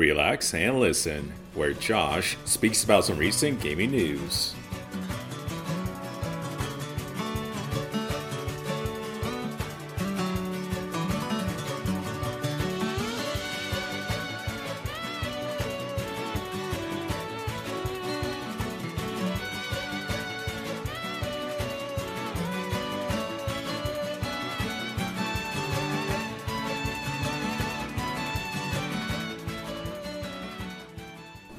Relax and listen, where Josh speaks about some recent gaming news.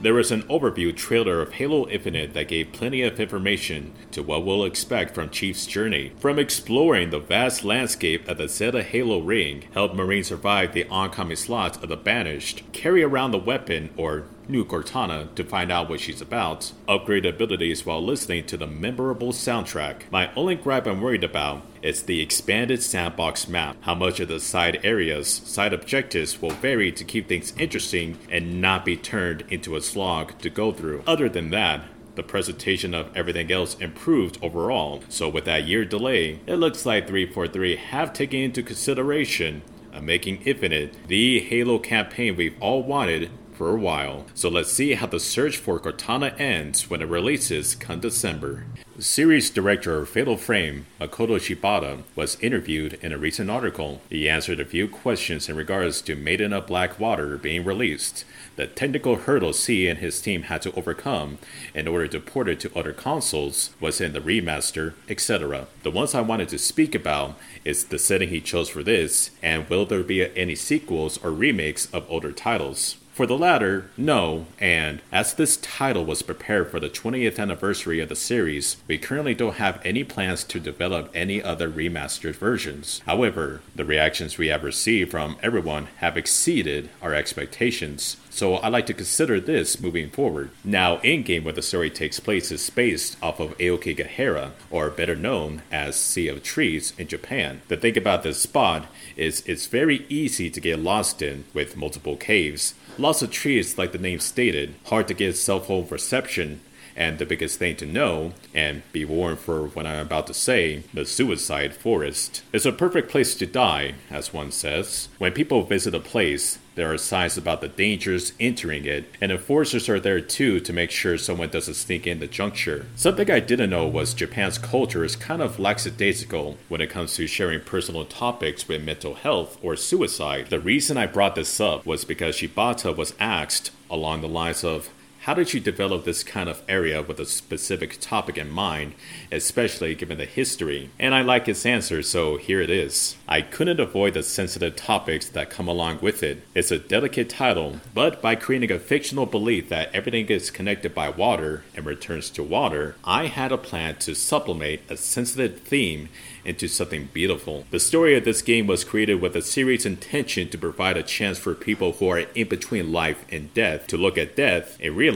There was an overview trailer of Halo Infinite that gave plenty of information to what we'll expect from Chief's journey. From exploring the vast landscape of the Zeta Halo ring, help Marines survive the oncoming slots of the Banished, carry around the weapon or new Cortana to find out what she's about, upgrade abilities while listening to the memorable soundtrack. My only gripe I'm worried about is the expanded sandbox map. How much of the side areas, side objectives will vary to keep things interesting and not be turned into a slog to go through. Other than that, the presentation of everything else improved overall. So with that year delay, it looks like 343 have taken into consideration of making Infinite the Halo campaign we've all wanted for a while. So let's see how the search for Cortana ends when it releases come December. Series director of Fatal Frame, Makoto Shibata, was interviewed in a recent article. He answered a few questions in regards to Maiden of Black Water being released, the technical hurdles he and his team had to overcome in order to port it to other consoles was in the remaster, etc. The ones I wanted to speak about is the setting he chose for this, and will there be any sequels or remakes of older titles. For the latter, no, and as this title was prepared for the 20th anniversary of the series, we currently don't have any plans to develop any other remastered versions. However, the reactions we have received from everyone have exceeded our expectations, so I like to consider this moving forward. Now, in game where the story takes place is based off of Aokigahara, or better known as Sea of Trees in Japan. The thing about this spot is it's very easy to get lost in with multiple caves. Lots of trees, like the name stated, hard to get cell phone reception, and the biggest thing to know, and be warned for what I'm about to say, the suicide forest. It's a perfect place to die, as one says. When people visit a place, there are signs about the dangers entering it, and enforcers are there too to make sure someone doesn't sneak in the juncture. Something I didn't know was Japan's culture is kind of lackadaisical when it comes to sharing personal topics with mental health or suicide. The reason I brought this up was because Shibata was asked along the lines of how did you develop this kind of area with a specific topic in mind, especially given the history? And I like his answer, so here it is. I couldn't avoid the sensitive topics that come along with it. It's a delicate title, but by creating a fictional belief that everything is connected by water and returns to water, I had a plan to supplement a sensitive theme into something beautiful. The story of this game was created with a serious intention to provide a chance for people who are in between life and death to look at death and realize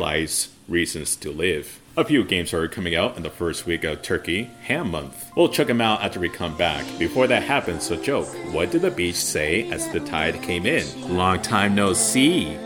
reasons to live. A few games are coming out in the first week of Turkey Ham Month. We'll check them out after we come back. Before that happens, a joke. What did the beach say as the tide came in? Long time no see.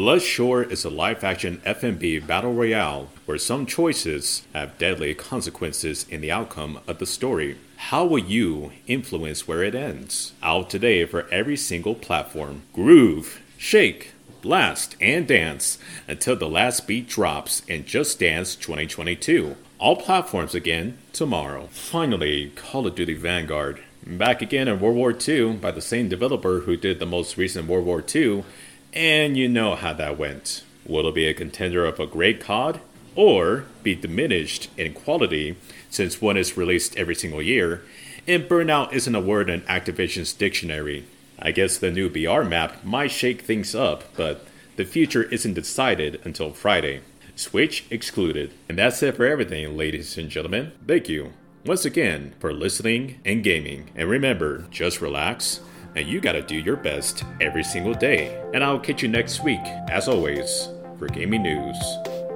た Bloodshore is a live action FMV battle royale where some choices have deadly consequences in the outcome of the story. How will you influence where it ends? Out today for every single platform. Groove, shake, blast, and dance until the last beat drops in Just Dance 2022. All platforms again tomorrow. Finally, Call of Duty Vanguard. Back again in World War II by the same developer who did the most recent World War II, and you know how that went. Will it be a contender of a great COD? Or be diminished in quality since one is released every single year, and burnout isn't a word in Activision's dictionary. I guess the new BR map might shake things up, but the future isn't decided until Friday. Switch excluded. And that's it for everything, ladies and gentlemen. Thank you once again for listening and gaming. And remember, just relax, and you gotta do your best every single day. And I'll catch you next week, as always, for gaming news.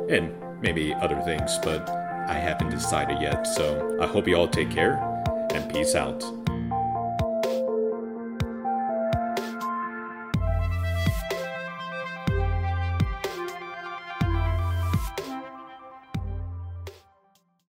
And maybe other things, but I haven't decided yet, so I hope you all take care, and peace out.